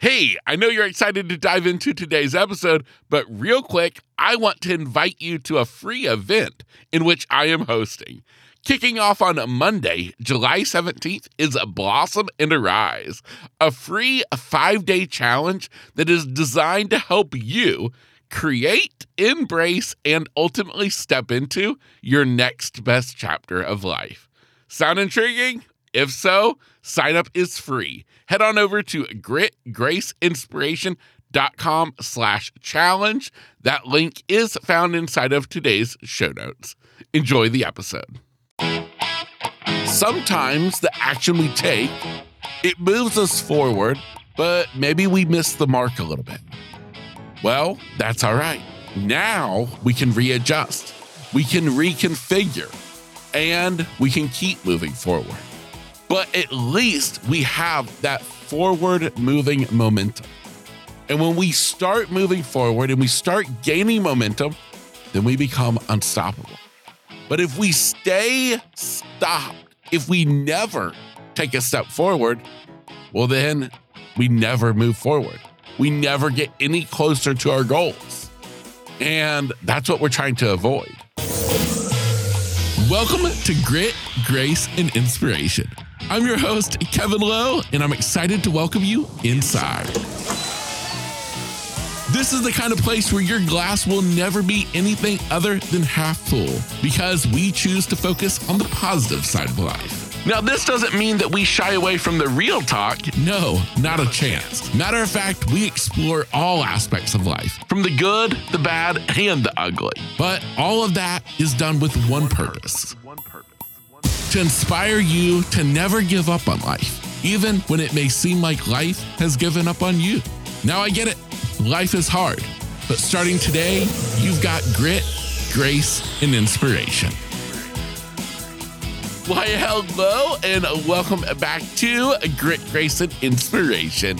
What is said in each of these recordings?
Hey, I know you're excited to dive into today's episode, but real quick, I want to invite you to a free event in which I am hosting. Kicking off on Monday, July 17th, is a Blossom and Arise, a free five day challenge that is designed to help you create, embrace, and ultimately step into your next best chapter of life. Sound intriguing? If so, sign up is free. Head on over to gritgraceinspiration.com slash challenge. That link is found inside of today's show notes. Enjoy the episode. Sometimes the action we take, it moves us forward, but maybe we miss the mark a little bit. Well, that's all right. Now we can readjust, we can reconfigure, and we can keep moving forward but at least we have that forward moving momentum. And when we start moving forward and we start gaining momentum, then we become unstoppable. But if we stay stopped, if we never take a step forward, well, then we never move forward. We never get any closer to our goals. And that's what we're trying to avoid. Welcome to Grit, Grace, and Inspiration I'm your host, Kevin Lowe, and I'm excited to welcome you inside. This is the kind of place where your glass will never be anything other than half full because we choose to focus on the positive side of life. Now, this doesn't mean that we shy away from the real talk. No, not a chance. Matter of fact, we explore all aspects of life, from the good, the bad, and the ugly. But all of that is done with one purpose to inspire you to never give up on life, even when it may seem like life has given up on you. Now I get it, life is hard, but starting today, you've got grit, grace, and inspiration. Why, hello, and welcome back to Grit, Grace, and Inspiration.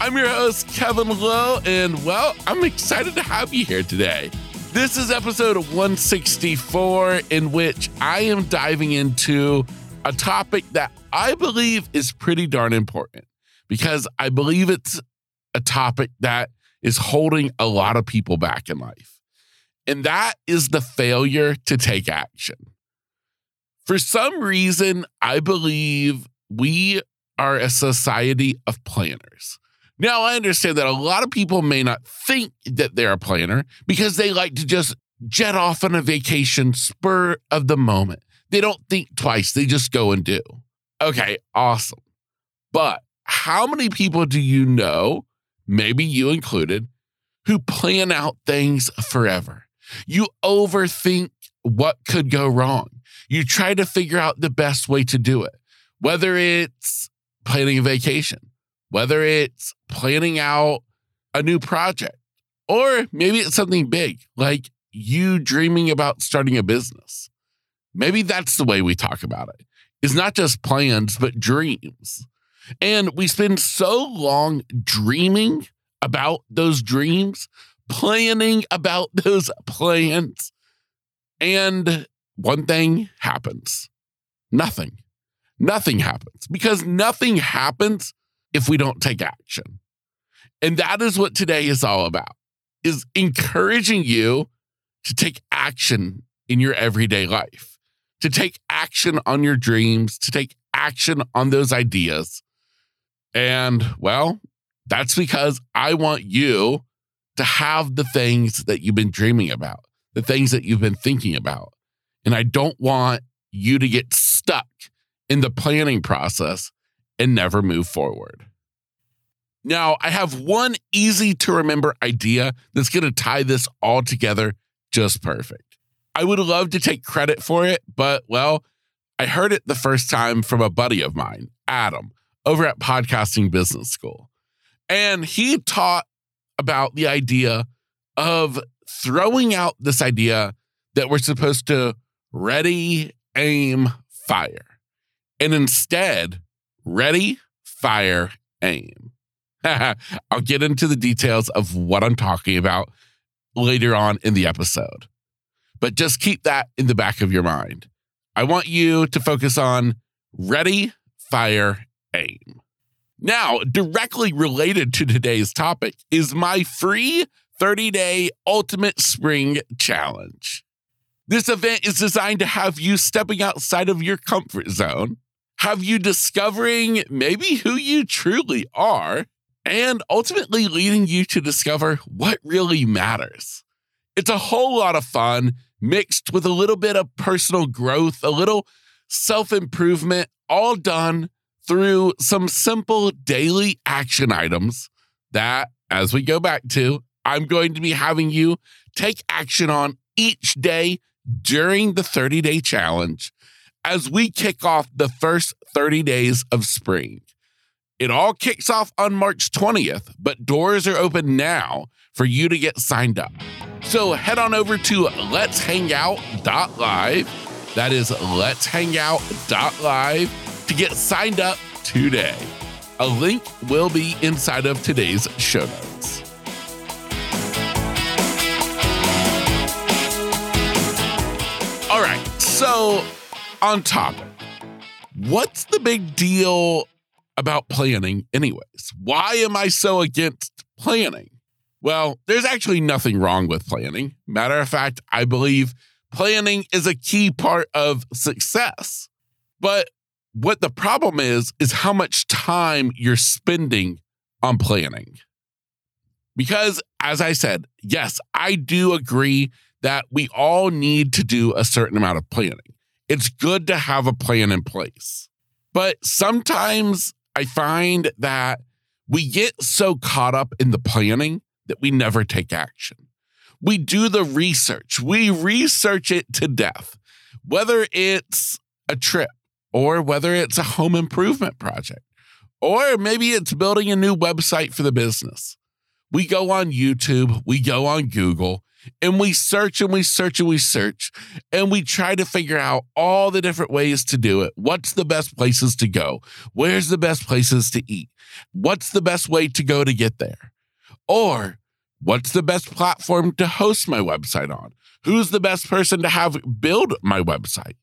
I'm your host, Kevin Lowe, and well, I'm excited to have you here today. This is episode 164, in which I am diving into a topic that I believe is pretty darn important because I believe it's a topic that is holding a lot of people back in life. And that is the failure to take action. For some reason, I believe we are a society of planners. Now, I understand that a lot of people may not think that they're a planner because they like to just jet off on a vacation spur of the moment. They don't think twice, they just go and do. Okay, awesome. But how many people do you know, maybe you included, who plan out things forever? You overthink what could go wrong. You try to figure out the best way to do it, whether it's planning a vacation, whether it's planning out a new project, or maybe it's something big like you dreaming about starting a business. Maybe that's the way we talk about it. It's not just plans, but dreams. And we spend so long dreaming about those dreams, planning about those plans. And one thing happens nothing. Nothing happens because nothing happens if we don't take action. And that is what today is all about is encouraging you to take action in your everyday life, to take action on your dreams, to take action on those ideas. And well, that's because I want you to have the things that you've been dreaming about, the things that you've been thinking about. And I don't want you to get stuck in the planning process and never move forward. Now, I have one easy to remember idea that's going to tie this all together just perfect. I would love to take credit for it, but well, I heard it the first time from a buddy of mine, Adam, over at Podcasting Business School. And he taught about the idea of throwing out this idea that we're supposed to ready, aim, fire. And instead, ready, fire, aim. I'll get into the details of what I'm talking about later on in the episode. But just keep that in the back of your mind. I want you to focus on ready, fire, aim. Now, directly related to today's topic is my free 30 day Ultimate Spring Challenge. This event is designed to have you stepping outside of your comfort zone, have you discovering maybe who you truly are, and ultimately leading you to discover what really matters. It's a whole lot of fun mixed with a little bit of personal growth, a little self improvement, all done through some simple daily action items that, as we go back to, I'm going to be having you take action on each day during the 30 day challenge as we kick off the first 30 days of spring. It all kicks off on March 20th, but doors are open now for you to get signed up. So head on over to let's hangout.live. That is let's hangout.live to get signed up today. A link will be inside of today's show notes. All right, so on topic, what's the big deal about planning, anyways? Why am I so against planning? Well, there's actually nothing wrong with planning. Matter of fact, I believe planning is a key part of success. But what the problem is, is how much time you're spending on planning. Because, as I said, yes, I do agree that we all need to do a certain amount of planning. It's good to have a plan in place. But sometimes I find that we get so caught up in the planning that we never take action. We do the research, we research it to death, whether it's a trip or whether it's a home improvement project, or maybe it's building a new website for the business. We go on YouTube, we go on Google, and we search and we search and we search and we try to figure out all the different ways to do it. What's the best places to go? Where's the best places to eat? What's the best way to go to get there? Or what's the best platform to host my website on? Who's the best person to have build my website?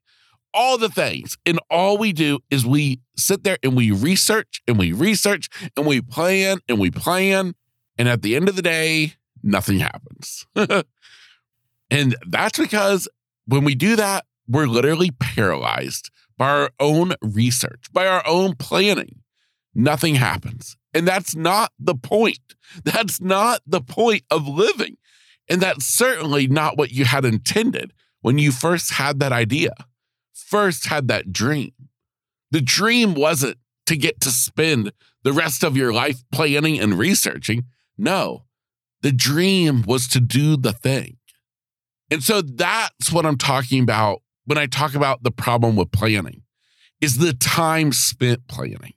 All the things. And all we do is we sit there and we research and we research and we plan and we plan. And at the end of the day, nothing happens. and that's because when we do that, we're literally paralyzed by our own research, by our own planning. Nothing happens. And that's not the point. That's not the point of living. And that's certainly not what you had intended when you first had that idea, first had that dream. The dream wasn't to get to spend the rest of your life planning and researching. No, the dream was to do the thing. And so that's what I'm talking about when I talk about the problem with planning is the time spent planning.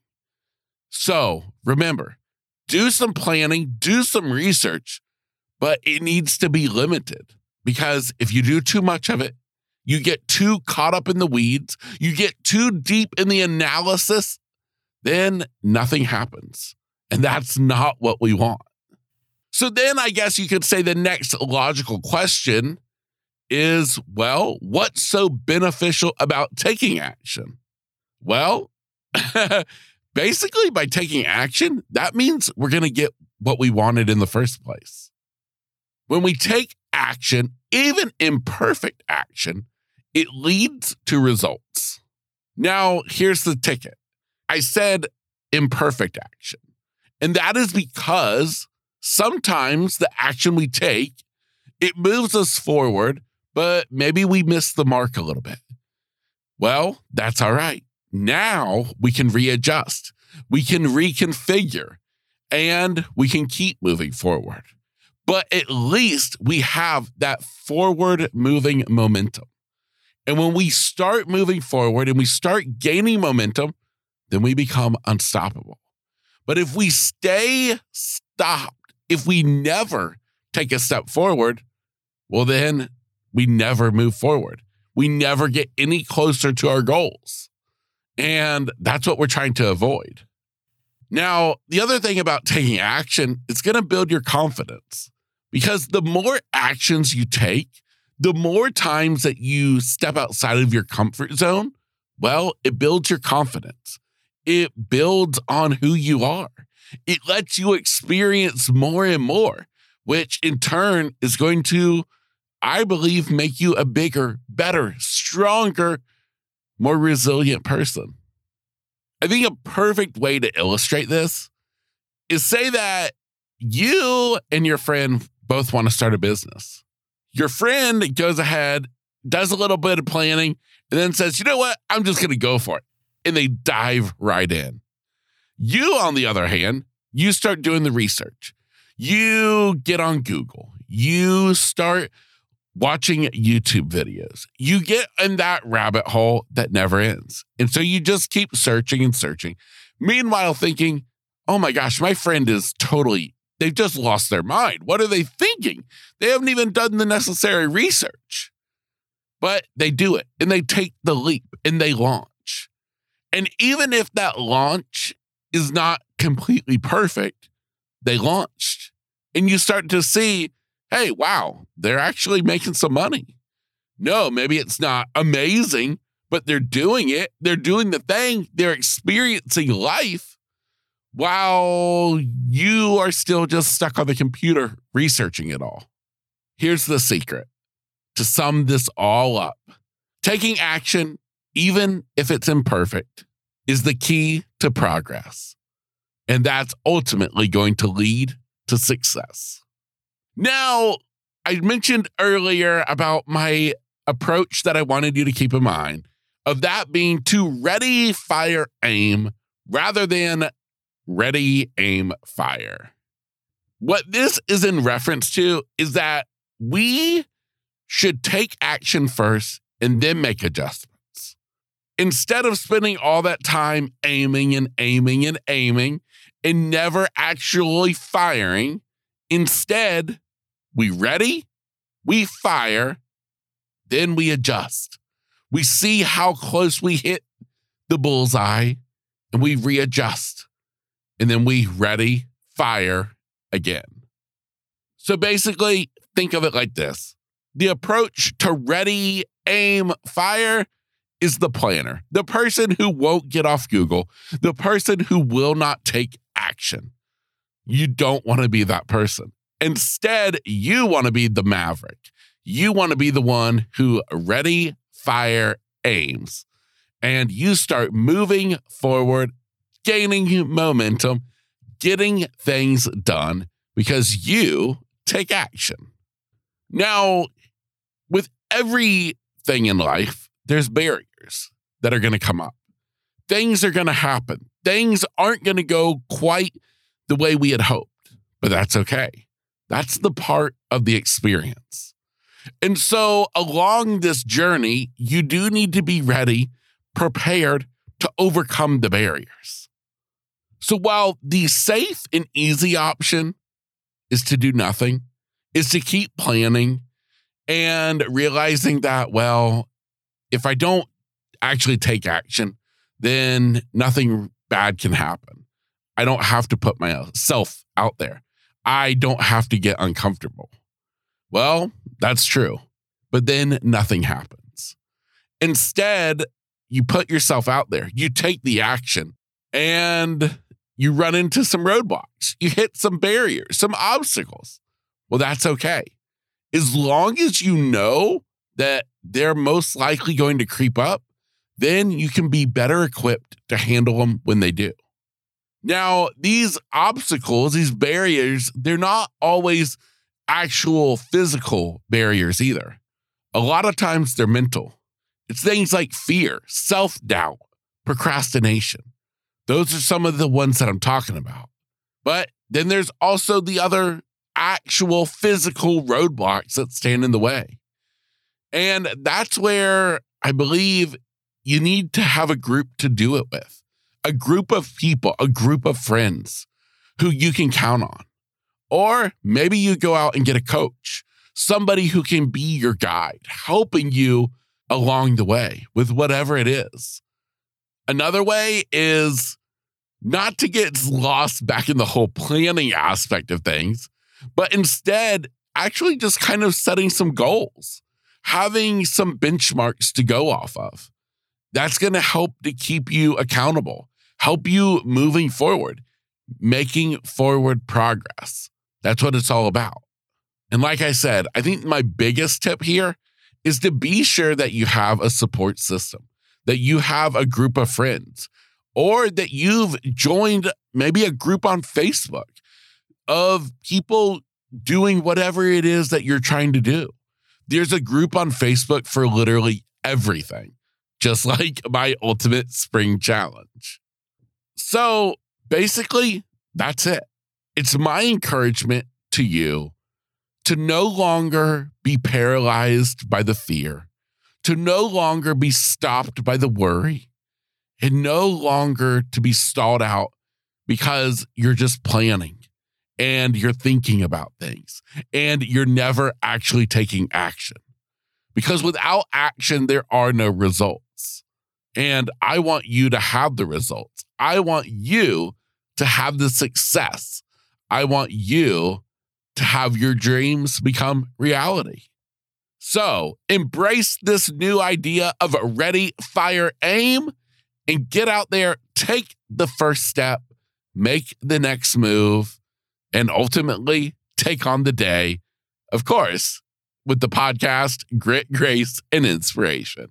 So remember, do some planning, do some research, but it needs to be limited because if you do too much of it, you get too caught up in the weeds, you get too deep in the analysis, then nothing happens. And that's not what we want. So then I guess you could say the next logical question is well, what's so beneficial about taking action? Well, basically, by taking action, that means we're going to get what we wanted in the first place. When we take action, even imperfect action, it leads to results. Now, here's the ticket I said imperfect action. And that is because sometimes the action we take, it moves us forward, but maybe we miss the mark a little bit. Well, that's all right. Now we can readjust, we can reconfigure, and we can keep moving forward. But at least we have that forward moving momentum. And when we start moving forward and we start gaining momentum, then we become unstoppable. But if we stay stopped, if we never take a step forward, well, then we never move forward. We never get any closer to our goals. And that's what we're trying to avoid. Now, the other thing about taking action, it's going to build your confidence because the more actions you take, the more times that you step outside of your comfort zone, well, it builds your confidence. it builds on who you are. It lets you experience more and more, which in turn is going to, I believe, make you a bigger, better, stronger, more resilient person. I think a perfect way to illustrate this is say that you and your friend both want to start a business. Your friend goes ahead, does a little bit of planning, and then says, you know what? I'm just going to go for it. And they dive right in. You, on the other hand, you start doing the research. You get on Google. You start watching YouTube videos. You get in that rabbit hole that never ends. And so you just keep searching and searching. Meanwhile, thinking, oh my gosh, my friend is totally, they've just lost their mind. What are they thinking? They haven't even done the necessary research. But they do it and they take the leap and they launch. And even if that launch is not completely perfect, they launched. And you start to see hey, wow, they're actually making some money. No, maybe it's not amazing, but they're doing it. They're doing the thing. They're experiencing life while you are still just stuck on the computer researching it all. Here's the secret to sum this all up taking action, even if it's imperfect, is the key to progress. And that's ultimately going to lead to success. Now, I mentioned earlier about my approach that I wanted you to keep in mind of that being to ready, fire, aim rather than ready, aim, fire. What this is in reference to is that we should take action first and then make adjustments. Instead of spending all that time aiming and aiming and aiming and never actually firing, instead, we ready, we fire, then we adjust. We see how close we hit the bullseye and we readjust. And then we ready, fire again. So basically, think of it like this the approach to ready, aim, fire is the planner, the person who won't get off Google, the person who will not take action. You don't want to be that person. Instead, you want to be the maverick. You want to be the one who ready, fire, aims. And you start moving forward, gaining momentum, getting things done because you take action. Now, with everything in life, there's barriers that are going to come up. Things are going to happen. Things aren't going to go quite the way we had hoped, but that's okay. That's the part of the experience. And so, along this journey, you do need to be ready, prepared to overcome the barriers. So, while the safe and easy option is to do nothing, is to keep planning and realizing that, well, if I don't actually take action, then nothing bad can happen. I don't have to put myself out there. I don't have to get uncomfortable. Well, that's true. But then nothing happens. Instead, you put yourself out there, you take the action, and you run into some roadblocks, you hit some barriers, some obstacles. Well, that's okay. As long as you know that they're most likely going to creep up, then you can be better equipped to handle them when they do. Now, these obstacles, these barriers, they're not always actual physical barriers either. A lot of times they're mental. It's things like fear, self doubt, procrastination. Those are some of the ones that I'm talking about. But then there's also the other actual physical roadblocks that stand in the way. And that's where I believe you need to have a group to do it with a group of people, a group of friends who you can count on. Or maybe you go out and get a coach, somebody who can be your guide, helping you along the way with whatever it is. Another way is not to get lost back in the whole planning aspect of things, but instead, actually just kind of setting some goals, having some benchmarks to go off of. That's going to help to keep you accountable help you moving forward, making forward progress. That's what it's all about. And like I said, I think my biggest tip here is to be sure that you have a support system, that you have a group of friends, or that you've joined maybe a group on Facebook of people doing whatever it is that you're trying to do. There's a group on Facebook for literally everything, just like my ultimate spring challenge. So basically, that's it. It's my encouragement to you to no longer be paralyzed by the fear, to no longer be stopped by the worry, and no longer to be stalled out because you're just planning and you're thinking about things and you're never actually taking action. Because without action, there are no results. And I want you to have the results. I want you to have the success. I want you to have your dreams become reality. So embrace this new idea of ready, fire, aim, and get out there, take the first step, make the next move, and ultimately take on the day, of course, with the podcast Grit, Grace, and Inspiration.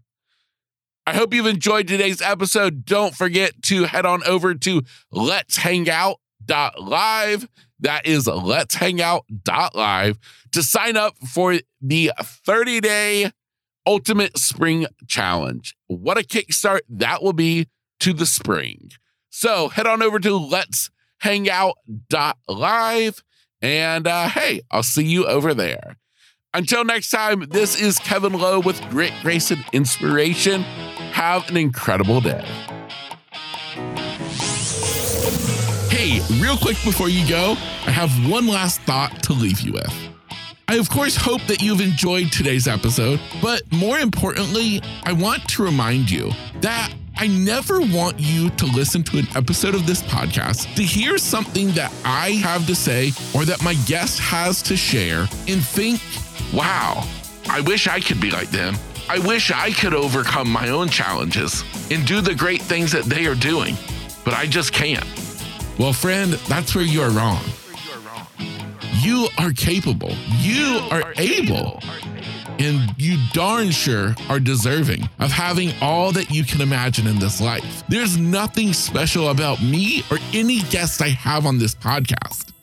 I hope you've enjoyed today's episode. Don't forget to head on over to Let's Hang Out.live. That is Let's Hang Out.live to sign up for the 30 day Ultimate Spring Challenge. What a kickstart that will be to the spring. So head on over to Let's Hang Out.live. And uh, hey, I'll see you over there. Until next time, this is Kevin Lowe with Grit, Grace, and Inspiration. Have an incredible day. Hey, real quick before you go, I have one last thought to leave you with. I, of course, hope that you've enjoyed today's episode, but more importantly, I want to remind you that I never want you to listen to an episode of this podcast to hear something that I have to say or that my guest has to share and think, wow, I wish I could be like them. I wish I could overcome my own challenges and do the great things that they are doing, but I just can't. Well, friend, that's where you are wrong. You are capable. You are able. And you darn sure are deserving of having all that you can imagine in this life. There's nothing special about me or any guest I have on this podcast.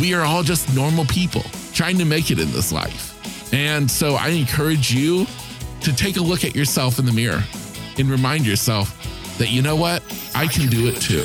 We are all just normal people trying to make it in this life. And so I encourage you to take a look at yourself in the mirror and remind yourself that, you know what? I can do it too.